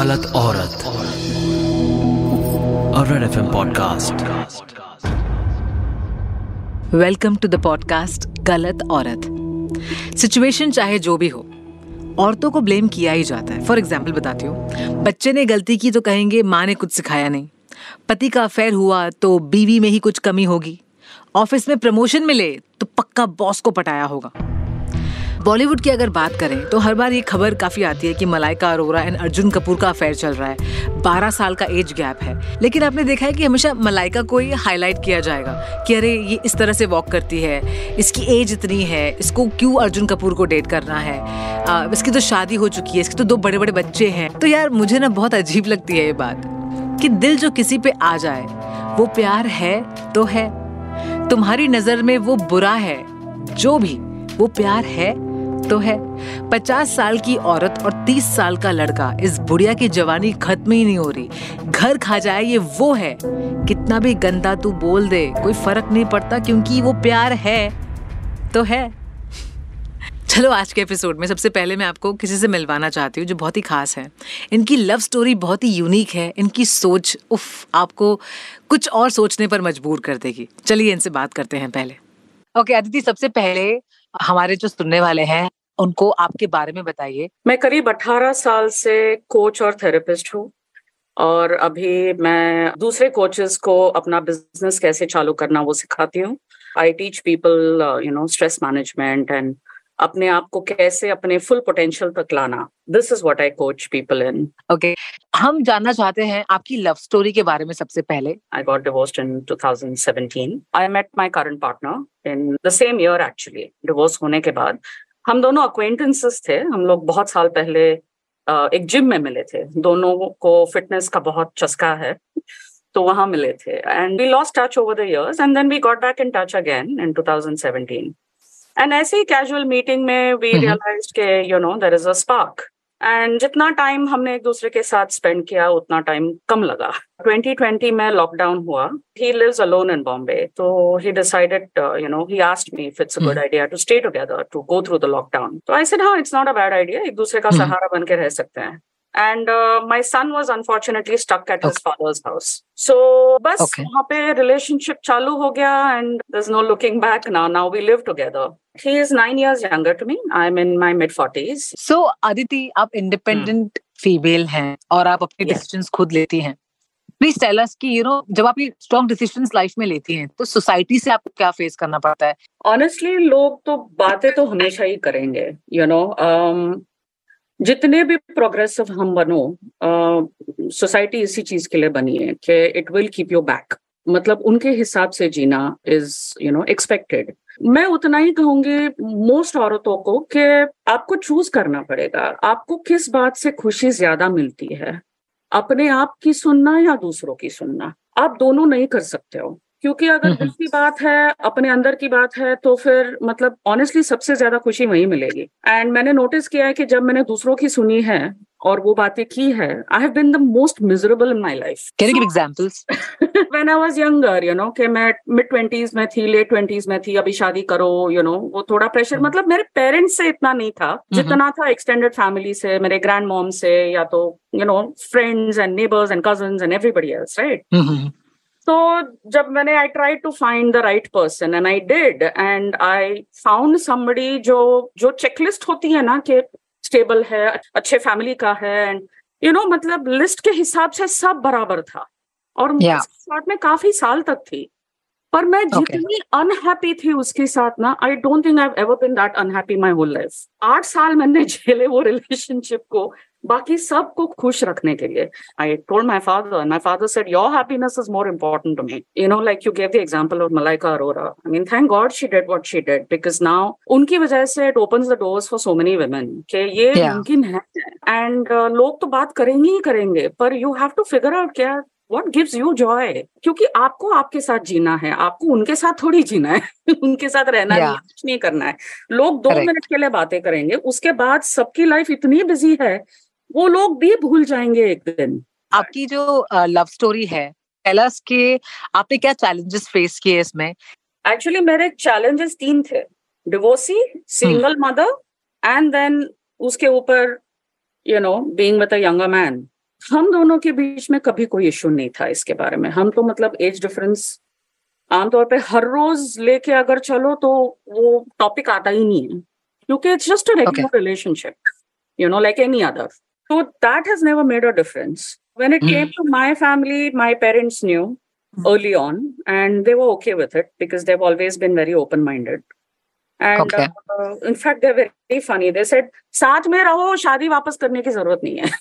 गलत औरत। और red FM podcast welcome to the podcast गलत औरत। सिचुएशन चाहे जो भी हो, औरतों को ब्लेम किया ही जाता है। फॉर एग्ज़ाम्पल बताती हूँ। बच्चे ने गलती की तो कहेंगे, माँ ने कुछ सिखाया नहीं। पति का अफेयर हुआ तो बीवी में ही कुछ कमी होगी। ऑफ़िस में प्रमोशन मिले तो पक्का बॉस को पटाया होगा। बॉलीवुड की अगर बात करें तो हर बार ये खबर काफ़ी आती है कि मलाइका अरोरा एंड अर्जुन कपूर का अफेयर चल रहा है। बारह साल का एज गैप है। लेकिन आपने देखा है कि हमेशा मलाइका को ही हाईलाइट किया जाएगा कि अरे ये इस तरह से वॉक करती है इसकी एज इतनी है इसको क्यों अर्जुन कपूर को डेट करना है? आ, इसकी तो शादी हो चुकी है इसके तो दो बड़े बड़े बच्चे हैं। तो यार मुझे ना बहुत अजीब लगती है ये बात कि दिल जो किसी पे आ जाए वो प्यार है तो है। तुम्हारी नज़र में वो बुरा है जो भी वो प्यार है तो है। पचास साल की औरत और तीस साल का लड़का इस बुढ़िया की जवानी खत्म ही नहीं हो रही। घर खा जाए ये वो है। कितना भी गंदा तू बोल दे कोई फ़र्क नहीं पड़ता क्योंकि वो प्यार है। तो है। चलो आज के एपिसोड में सबसे पहले मैं आपको किसी से मिलवाना चाहती हूँ जो बहुत ही खास है। इनकी लव स्टोरी बहुत ही यूनिक है। इनकी सोच उफ आपको कुछ और सोचने पर मजबूर कर देगी। चलिए इनसे बात करते हैं पहले। ओके okay, अदिति सबसे पहले हमारे जो सुनने वाले हैं उनको आपके बारे में बताइए। मैं करीब 18 साल से कोच और थेरेपिस्ट हूँ और अभी मैं दूसरे कोचेस को अपना बिज़नेस कैसे चालू करना वो सिखाती हूँ। I teach people you know stress management and अपने आप को कैसे अपने फुल पोटेंशियल तक लाना। This is what I coach people in okay हम जानना चाहते हैं आपकी लव स्टोरी के बारे में सबसे पहले। I got divorced in 2017 I met my current partner in the same year actually divorce होने के बाद। हम दोनों अक्वेंटेंसेस थे। हम लोग बहुत साल पहले एक जिम में मिले थे। दोनों को फिटनेस का बहुत चस्का है तो वहाँ मिले थे। And we lost touch over the years and then we got back in touch again in 2017 and ऐसे ही कैजुअल मीटिंग में वी रियलाइज़ के you know there is a spark and जितना टाइम हमने एक दूसरे के साथ स्पेंड किया उतना टाइम कम लगा। 2020 में लॉकडाउन हुआ। He lives alone in Bombay तो he decided you know he asked me if it's a good idea to stay together to go through the lockdown तो I said how it's not a bad idea एक दूसरे का सहारा बन के रह सकते हैं. and uh, my son was unfortunately stuck at okay. his father's house so bas okay. wahan pe relationship chalu ho gaya and there's no looking back now now we live together he is 9 years younger to me i'm in my mid 40s so aditi aap independent hmm. Female हैं और आप अपने decisions yeah. खुद लेती हैं please tell us कि you know जब आप ये स्ट्रॉन्ग डिसीजंस लाइफ में लेती हैं तो सोसाइटी से आपको क्या फेस करना पड़ता है ऑनेस्टली लोग तो बातें तो हमेशा ही करेंगे you you know know, um, जितने भी प्रोग्रेसिव हम बनो सोसाइटी इसी चीज़ के लिए बनी है कि it will keep you back मतलब उनके हिसाब से जीना इज़ यू नो एक्सपेक्टेड मैं उतना ही कहूँगी मोस्ट औरतों को कि आपको चूज़ करना पड़ेगा। आपको किस बात से खुशी ज़्यादा मिलती है? अपने आप की सुनना या दूसरों की सुनना? आप दोनों नहीं कर सकते हो। क्योंकि अगर दिल की बात है अपने अंदर की बात है तो फिर मतलब ऑनेस्टली सबसे ज़्यादा खुशी वही मिलेगी। एंड मैंने नोटिस किया है कि जब मैंने दूसरों की सुनी है और वो बातें की है I have been the most miserable in my life can you give examples when I was younger you know कि मैं मिड ट्वेंटीज में थी लेट ट्वेंटीज में थी अभी शादी करो यू you नो know, वो थोड़ा प्रेशर mm-hmm. मतलब मेरे पेरेंट्स से इतना नहीं था mm-hmm. जितना था एक्सटेंडेड फैमिली से मेरे ग्रैंड मॉम से या तो you know friends and neighbours and cousin and everybody else right तो जब मैंने I try to find the right person and I did and I found somebody जो जो चेकलिस्ट होती है ना कि स्टेबल है अच्छे फैमिली का है एंड यू नो मतलब लिस्ट के हिसाब से सब बराबर था और yeah. साथ में काफ़ी साल तक थी पर मैं जितनी अनहैप्पी okay. थी उसके साथ ना I don't think I ever been that unhappy my whole life आठ साल मैंने झेले वो रिलेशनशिप को बाकी सबको खुश रखने के लिए। I told my father my father said your happiness is more important to me you know like you gave the example of Malaika Arora I mean thank God she did what she did because now उनकी वजह से it opens the doors for so many women कि ये मुमकिन है। And uh, लोग तो बात करेंगे ही करेंगे पर you have to figure out क्या वॉट गिव्स यू जॉय क्योंकि आपको आपके साथ जीना है आपको उनके साथ थोड़ी जीना है उनके साथ रहना yeah. नहीं कुछ नहीं करना है। लोग दो मिनट के लिए बातें करेंगे उसके बाद सबकी लाइफ इतनी बिज़ी है वो लोग भी भूल जाएँगे एक दिन। आपकी जो लव स्टोरी है टेलस के आपने क्या चैलेंजेस फेस किए इसमें? एक्चुअली मेरे चैलेंजेस तीन थे। Divorcee single mother and then उसके ऊपर you know being with a younger man हम दोनों के बीच में कभी कोई इशू नहीं था इसके बारे में। हम तो मतलब एज डिफरेंस आमतौर पे हर रोज लेके अगर चलो तो वो टॉपिक आता ही नहीं है। क्योंकि it's just a regular relationship you know like any other so that has never made a difference when it came to my family my parents knew early on and they were okay with it because they've always been very open minded and Okay. uh, in fact they're very funny they said साथ में रहो शादी वापस करने की जरूरत नहीं है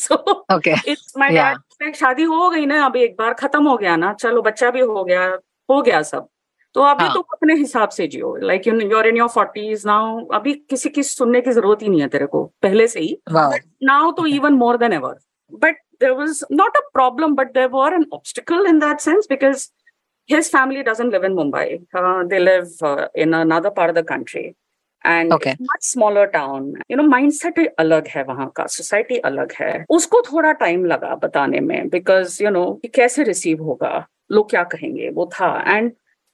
so okay it's my Yeah. dad said शादी हो गई ना अभी एक बार खत्म हो गया ना चलो बच्चा भी हो गया हो गया सब तो अभी तो अपने हिसाब से जियो। Like you you're in your forties now अभी किसी की सुनने की ज़रूरत ही नहीं है तेरे को पहले से ही। नाउ तो even more than ever but there was not a problem but there were an obstacle in that sense because his family doesn't live in Mumbai they live in another part of the country and much smaller town you know mind set अलग है वहाँ का society अलग है। उसको थोड़ा time लगा बताने में बिकॉज़ यू नो कैसे रिसीव होगा लोग क्या कहेंगे? वो था। एंड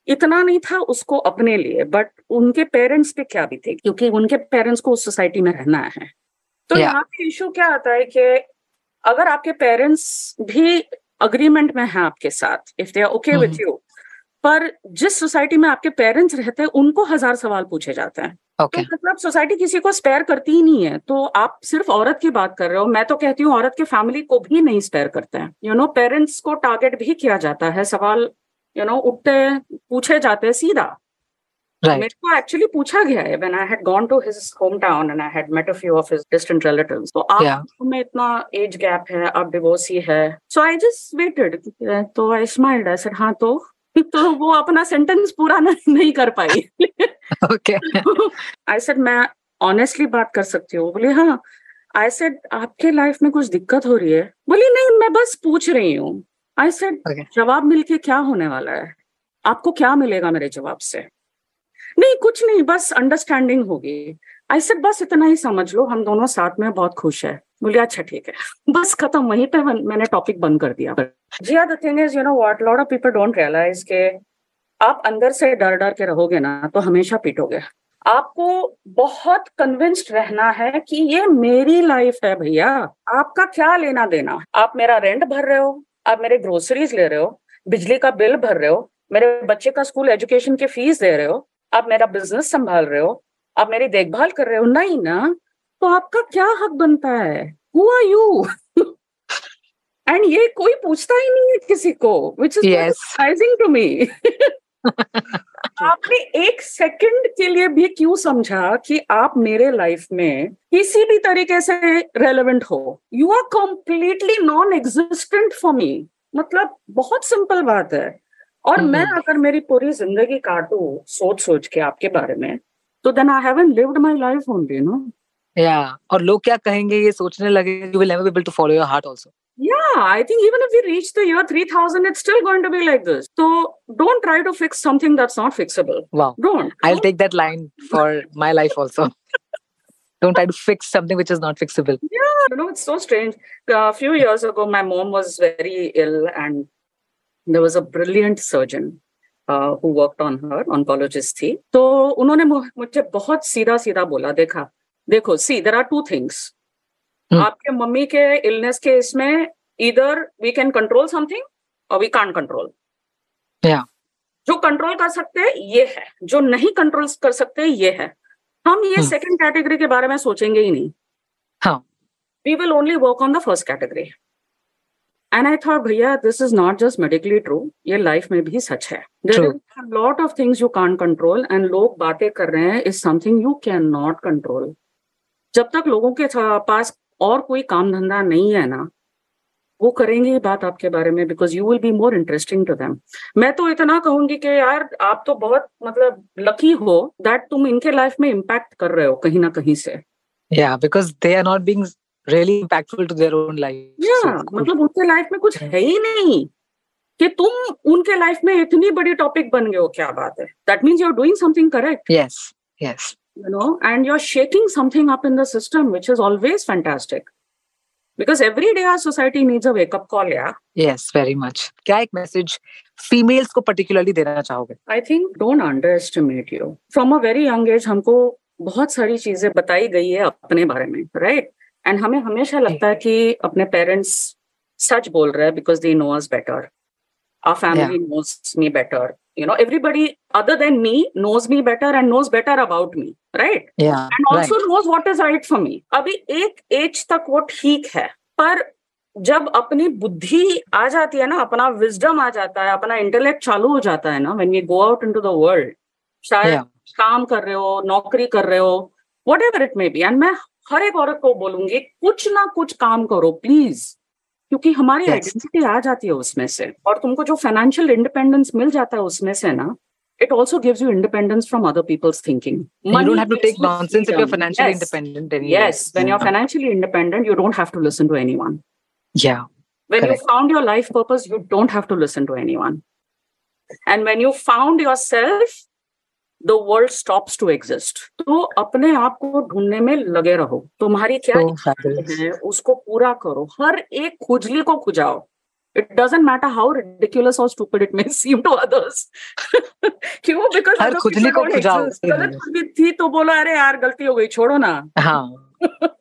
इतना नहीं था उसको अपने लिए बट उनके पेरेंट्स पे क्या भी थे क्योंकि उनके पेरेंट्स को उस सोसाइटी में रहना है। तो Yeah. यहाँ पे इशू क्या आता है कि अगर आपके पेरेंट्स भी अग्रीमेंट में हैं आपके साथ if they are okay with. You पर जिस सोसाइटी में आपके पेरेंट्स रहते हैं उनको हज़ार सवाल पूछे जाते हैं। ओके तो मतलब सोसाइटी किसी को स्पेयर करती ही नहीं है। तो आप सिर्फ़ औरत की बात कर रहे हो। मैं तो कहती हूँ औरत के फैमिली को भी नहीं स्पेयर करते हैं। यू नो पेरेंट्स को टारगेट भी किया जाता है। सवाल यू नो उठते पूछे जाते हैं सीधा। राइट मेरे को एक्चुअली पूछा गया है when I had gone to his home town and I had met a few of his distant relatives तो आप Yeah. में इतना एज गैप है आप डिवोर्सी है। सो आई जस्ट वेटेड तो आई स्माइल्ड आई सेड हाँ तो तो वो अपना सेंटेंस पूरा नहीं, नहीं कर पाई। ओके आई सेड मैं ऑनेस्टली बात कर सकती हूँ? बोली हाँ। आई सेड आपके लाइफ में कुछ दिक्कत हो रही है? बोली नहीं मैं बस पूछ रही हूँ। आई सेड जवाब मिलके क्या होने वाला है? आपको क्या मिलेगा मेरे जवाब से? नहीं कुछ नहीं बस अंडरस्टैंडिंग होगी. आई सेड बस इतना ही समझ लो हम दोनों साथ में बहुत खुश है. बोली अच्छा ठीक है. बस खत्म वहीं पे मैंने टॉपिक बंद कर दिया। जी the thing is you know what lot of people don't realise के आप अंदर से डर डर के रहोगे ना तो हमेशा पीटोगे। आपको बहुत कन्विंस्ड रहना है कि ये मेरी लाइफ है भैया। आपका क्या लेना देना? आप मेरा रेंट भर रहे हो आप मेरे ग्रोसरीज ले रहे हो बिजली का बिल भर रहे हो मेरे बच्चे का स्कूल एजुकेशन की फ़ीस दे रहे हो आप मेरा बिज़नेस संभाल रहे हो आप मेरी देखभाल कर रहे हो नहीं ना? तो आपका क्या हक बनता है? हु आर यू एंड ये कोई पूछता ही नहीं है किसी को which is surprising to me आपने एक सेकंड के लिए भी क्यों समझा कि आप मेरे लाइफ में किसी भी तरीके से रेलेवेंट हो? You are completely non existent for me मतलब बहुत सिंपल बात है। और हम्म। मैं अगर मेरी पूरी ज़िंदगी काटू सोच सोच के आपके बारे में तो then I haven't lived my life only no या और लोग क्या कहेंगे ये सोचने लगे you will never be able to follow your heart also Yeah, I think even if we reach the year 3000, it's still going to be like this. So don't try to fix something that's not fixable. Wow. Don't. I'll take that line for my life also. Don't try to fix something which is not fixable. Yeah, you know, it's so strange. A few years ago, my mom was very ill, and there was a brilliant surgeon uh, who worked on her, oncologist थी. तो उन्होंने मु- मुझे बहुत सीधा सीधा बोला देखा देखो see there are two things Hmm. Hmm. आपके मम्मी के इलनेस के इसमें इधर वी कैन कंट्रोल समथिंग और वी कान कंट्रोल या जो कंट्रोल कर सकते हैं ये है. जो नहीं कंट्रोल कर सकते ये है. हम ये hmm. सेकंड कैटेगरी के बारे में सोचेंगे ही नहीं. We will only work on the first category and I thought भैया this is not just medically true ये लाइफ में भी सच है. Lot of things you can't control and लोग बातें कर रहे हैं is something you can not control जब तक लोगों के पास और कोई काम धंधा नहीं है ना वो करेंगे ही बात आपके बारे में because you will be more interesting to them मैं तो इतना कहूँगी कि यार आप तो बहुत मतलब लकी हो दैट तुम इनके लाइफ में इम्पैक्ट कर रहे हो कहीं ना कहीं से। Yeah, because they are not being really impactful to their own life. या मतलब उनके लाइफ में कुछ है ही नहीं। कि तुम उनके लाइफ में इतनी बड़ी टॉपिक बन गए हो क्या बात है? That means you are doing something correct Yes, yes. you know and you're shaking something up in the system which is always fantastic because every day our society needs a wake up call yeah Yes, very much. क्या एक message females को particularly देना चाहोगे I think don't underestimate you. From a very young age हमको बहुत सारी चीजें बताई गई है अपने बारे में राइट एंड हमें हमेशा लगता है कि अपने पेरेंट्स सच बोल रहे हैं because they know us better our family knows me better you know everybody other than me knows me better and knows better about me right yeah and also right. knows what is right for me अभी एक as तक वो ठीक है पर जब अपनी बुद्धि आ जाती है ना अपना विजडम आ जाता है अपना इंटेलेक्ट चालू हो जाता है ना when we go out into the world शायद Yeah. काम कर रहे हो नौकरी कर रहे हो whatever it may be and मैं हर एक औरत को बोलूँगी कुछ ना कुछ काम करो प्लीज़ क्योंकि हमारी आइडेंटिटी आ जाती है उसमें से। और तुमको जो फाइनेंशियल इंडिपेंडेंस मिल जाता है उसमें से ना it also gives you independence from other people's thinking independent you don't have to listen to anyone when Correct. you found your life purpose you don't have to listen to anyone. And when you found yourself the world stops to exist. तो अपने आप को ढूँढने में लगे रहो। तुम्हारी क्या so है उसको पूरा करो। हर एक खुजली को खुजाओ। It doesn't matter how ridiculous or stupid it may seem to others. क्यों? बिकॉज़ हर खुजली को खुजाओ। गलत खुजली थी तो बोला अरे यार गलती हो गई छोड़ो ना। हाँ।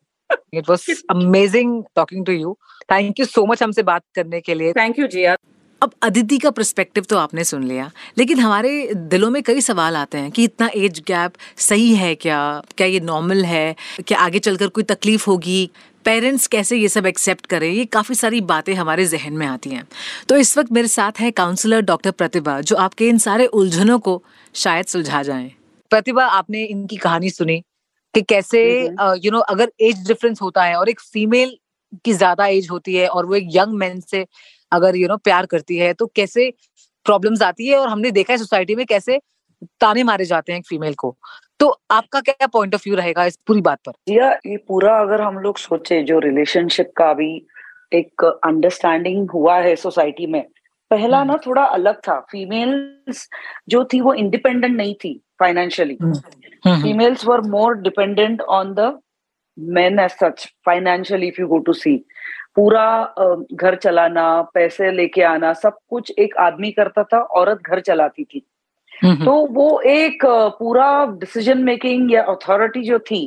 It was amazing talking to you. Thank you so much हमसे बात करने के लिए। थैंक यू जिया अब अदिति का पर्सपेक्टिव तो आपने सुन लिया लेकिन हमारे दिलों में कई सवाल आते हैं कि इतना एज गैप सही है क्या? क्या ये नॉर्मल है? क्या आगे चलकर कोई तकलीफ़ होगी? पेरेंट्स कैसे ये सब एक्सेप्ट करें? ये काफ़ी सारी बातें हमारे जहन में आती हैं। तो इस वक्त मेरे साथ है काउंसलर डॉक्टर प्रतिभा जो आपके इन सारे उलझनों को शायद सुलझा जाएँ। प्रतिभा आपने इनकी कहानी सुनी कि कैसे। यू नो अगर एज डिफरेंस होता है और एक फीमेल की ज़्यादा एज होती है और वो एक यंग मैन से अगर यू you नो know, प्यार करती है तो कैसे प्रॉब्लम्स आती है और हमने देखा है सोसाइटी में कैसे ताने मारे जाते हैं एक फीमेल को। तो आपका क्या पॉइंट ऑफ़ व्यू रहेगा इस पूरी बात पर? या ये पूरा अगर हम लोग सोचे जो रिलेशनशिप का भी एक अंडरस्टैंडिंग हुआ है सोसाइटी में पहला हम्म। ना थोड़ा अलग था। फीमेल्स जो थी वो इंडिपेंडेंट नहीं थी financially females were more dependent on the men as such financially if you go to see पूरा घर चलाना पैसे लेके आना सब कुछ एक आदमी करता था औरत घर चलाती थी। तो वो एक पूरा डिसीज़न मेकिंग या अथॉरिटी जो थी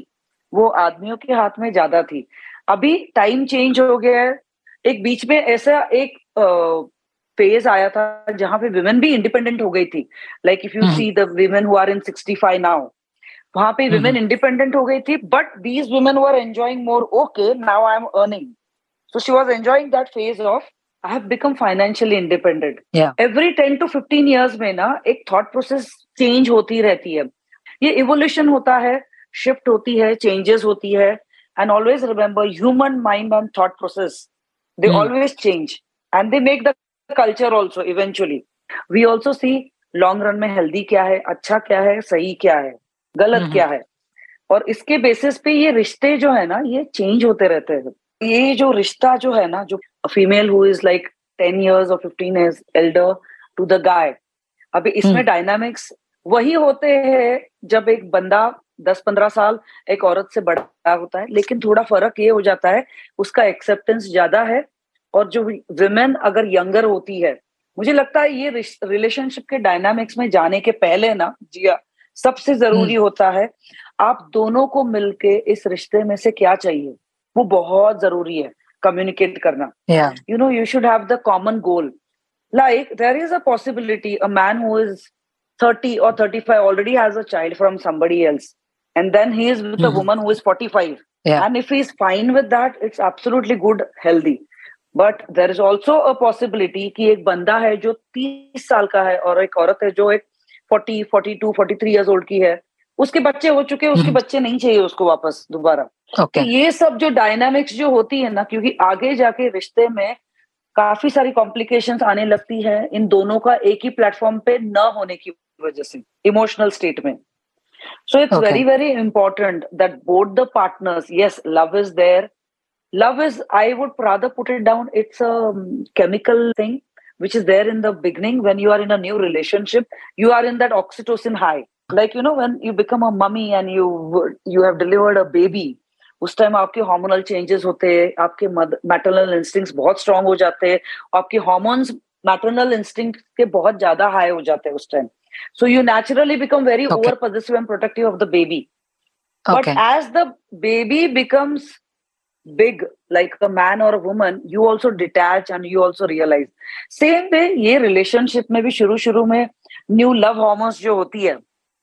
वो आदमियों के हाथ में ज़्यादा थी। अभी टाइम चेंज हो गया है। एक बीच में ऐसा एक फ़ेज़ आया था जहाँ पे विमेन भी इंडिपेंडेंट हो गई थी। Like if you. See the women who are in 65 now वहाँ पे हम्म। विमेन इंडिपेंडेंट हो गई थी but these women were enjoying more okay now I am earning so she was enjoying that phase of I have become financially independent Yeah. Every ten to fifteen years में ना एक thought process change होती रहती है ये evolution होता है shift होती है चेंजेस होती है and always remember human mind and thought process they. Always change and they make the culture also eventually we also see long run में हेल्दी क्या है अच्छा क्या है सही क्या है गलत हम्म। क्या है और इसके बेसिस पे ये रिश्ते जो है ना ये चेंज होते रहते हैं ये जो रिश्ता जो है ना जो female who is like ten years और fifteen years elder to the guy अभी इसमें हम्म। डायनामिक्स वही होते हैं जब एक बंदा दस पंद्रह साल एक औरत से बड़ा होता है लेकिन थोड़ा फ़र्क ये हो जाता है उसका एक्सेप्टेंस ज़्यादा है और जो विमेन अगर यंगर होती है मुझे लगता है ये रिलेशनशिप के डायनामिक्स में जाने के पहले ना जिया सबसे ज़रूरी हम्म। होता है आप दोनों को मिलके इस रिश्ते में से क्या चाहिए? वो बहुत ज़रूरी है कम्युनिकेट करना। You know you should have the common goal like there is a possibility a man who is thirty और thirty five already has a child from somebody else and then he is with a woman who is forty five and if he is fine with that it's absolutely good healthy but there is also a possibility कि एक बंदा है जो तीस साल का है और एक औरत है जो एक 40 42 43 years ओल्ड की है। उसके बच्चे हो चुके हैं उसके हम्म। बच्चे नहीं चाहिए उसको वापस दोबारा। Okay. तो ये सब जो डायनामिक्स जो होती है ना क्योंकि आगे जाके रिश्ते में काफ़ी सारी कॉम्प्लिकेशंस आने लगती है इन दोनों का एक ही प्लेटफॉर्म पे न होने की वजह से इमोशनल स्टेट में। So it's very very important that both the partners yes love is there love is I would rather put it down it's a um, chemical thing which is there in the beginning when you are in a new relationship you are in that oxytocin high like you know when you become a mummy and you you have delivered a baby उस time आपके hormonal changes होते हैं आपके maternal instincts बहुत strong हो जाते हैं आपके हार्मोन्स मैटरनल इंस्टिंक्ट के बहुत ज़्यादा हाई हो जाते हैं उस time so you naturally become very over and protective of the baby but okay as the baby becomes big like a man or a woman you also detach and you also realize. Same way ये relationship में भी शुरू शुरू में new love hormones जो होती है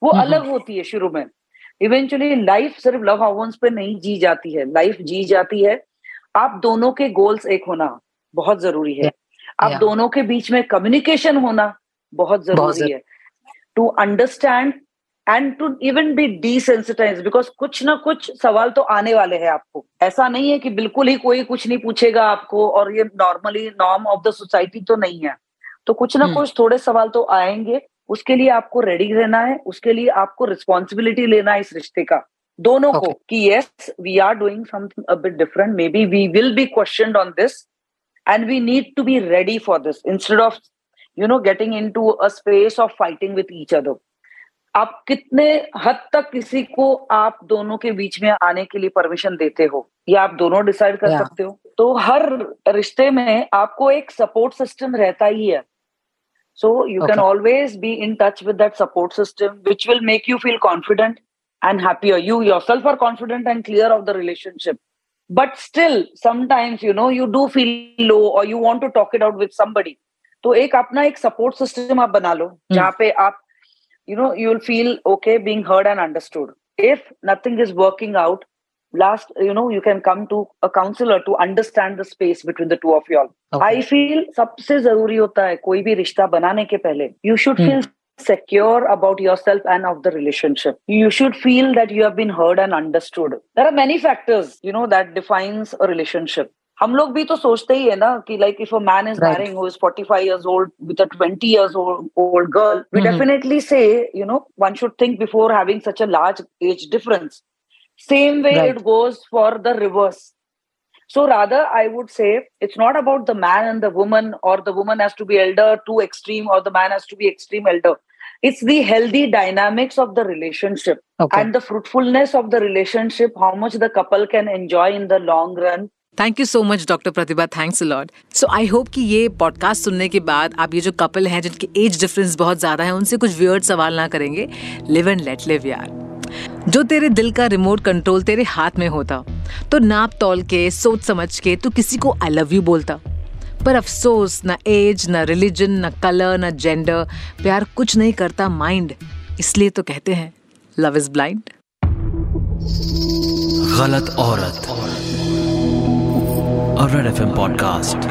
वो हम्म, अलग होती है शुरू में। इवेंचुअली लाइफ सिर्फ़ लव हार्मोन्स पे नहीं जी जाती है लाइफ जी जाती है। आप दोनों के गोल्स एक होना बहुत ज़रूरी है। आप yeah. दोनों के बीच में कम्युनिकेशन होना बहुत बहुत ज़रूरी। है। To understand and to even be desensitise because कुछ ना कुछ सवाल तो आने वाले हैं आपको। ऐसा नहीं है कि बिल्कुल ही कोई कुछ नहीं पूछेगा आपको और ये normally norm of the society तो नहीं है। तो कुछ ना हम्म। कुछ थोड़े सवाल तो आएँगे। उसके लिए आपको रेडी रहना है उसके लिए आपको रिस्पॉन्सिबिलिटी लेना है इस रिश्ते का। दोनों को कि yes we are doing something a bit different maybe we will be question on this and we need to be ready for this instead of you know getting into a space of fighting with each other आप कितने हद तक किसी को आप दोनों के बीच में आने के लिए परमिशन देते हो? या आप दोनों डिसाइड कर सकते हो? तो हर रिश्ते में आपको एक सपोर्ट सिस्टम रहता ही है। So you can. Always be in touch with that support system which will make you feel confident and happier. You yourself are confident and clear of the relationship. But still sometimes you know you do feel low or you want to talk it out with somebody. तो एक अपना एक support system आप बना लो जहाँ पे आप you know you will feel okay being heard and understood if nothing is working out last you know you can come to a counselor to understand the space between the two of you all Okay. i feel सबसे जरूरी होता है कोई भी रिश्ता बनाने के पहले you should Hmm. feel secure about yourself and of the relationship you should feel that you have been heard and understood there are many factors you know that defines a relationship हम लोग भी तो सोचते ही है ना कि like if a man is Right. marrying who is 45 years old with a 20 years old, old girl we Mhm. definitely say you know one should think before having such a large age difference same way Right. it goes for the reverse so rather i would say it's not about the man and the woman or the woman has to be elder too extreme or the man has to be extreme elder it's the healthy dynamics of the relationship Okay. and the fruitfulness of the relationship how much the couple can enjoy in the long run Thank you so much doctor Pratibha thanks lot so I hope कि ये podcast सुनने के बाद आप ये जो couple हैं जिनके एज डिफरेंस बहुत ज़्यादा है उनसे कुछ वियर्ड सवाल ना करेंगे। लिव एंड लेट लिव यार। जो तेरे दिल का रिमोट कंट्रोल तेरे हाथ में होता तो नाप तोल के सोच समझ के तू किसी को आई लव यू बोलता। पर अफसोस ना एज ना रिलीजन ना कलर ना जेंडर प्यार कुछ नहीं करता माइंड इसलिए तो कहते हैं लव इज़ ब्लाइंड गलत औरत, औरत। और रेड एफ़ पॉडकास्ट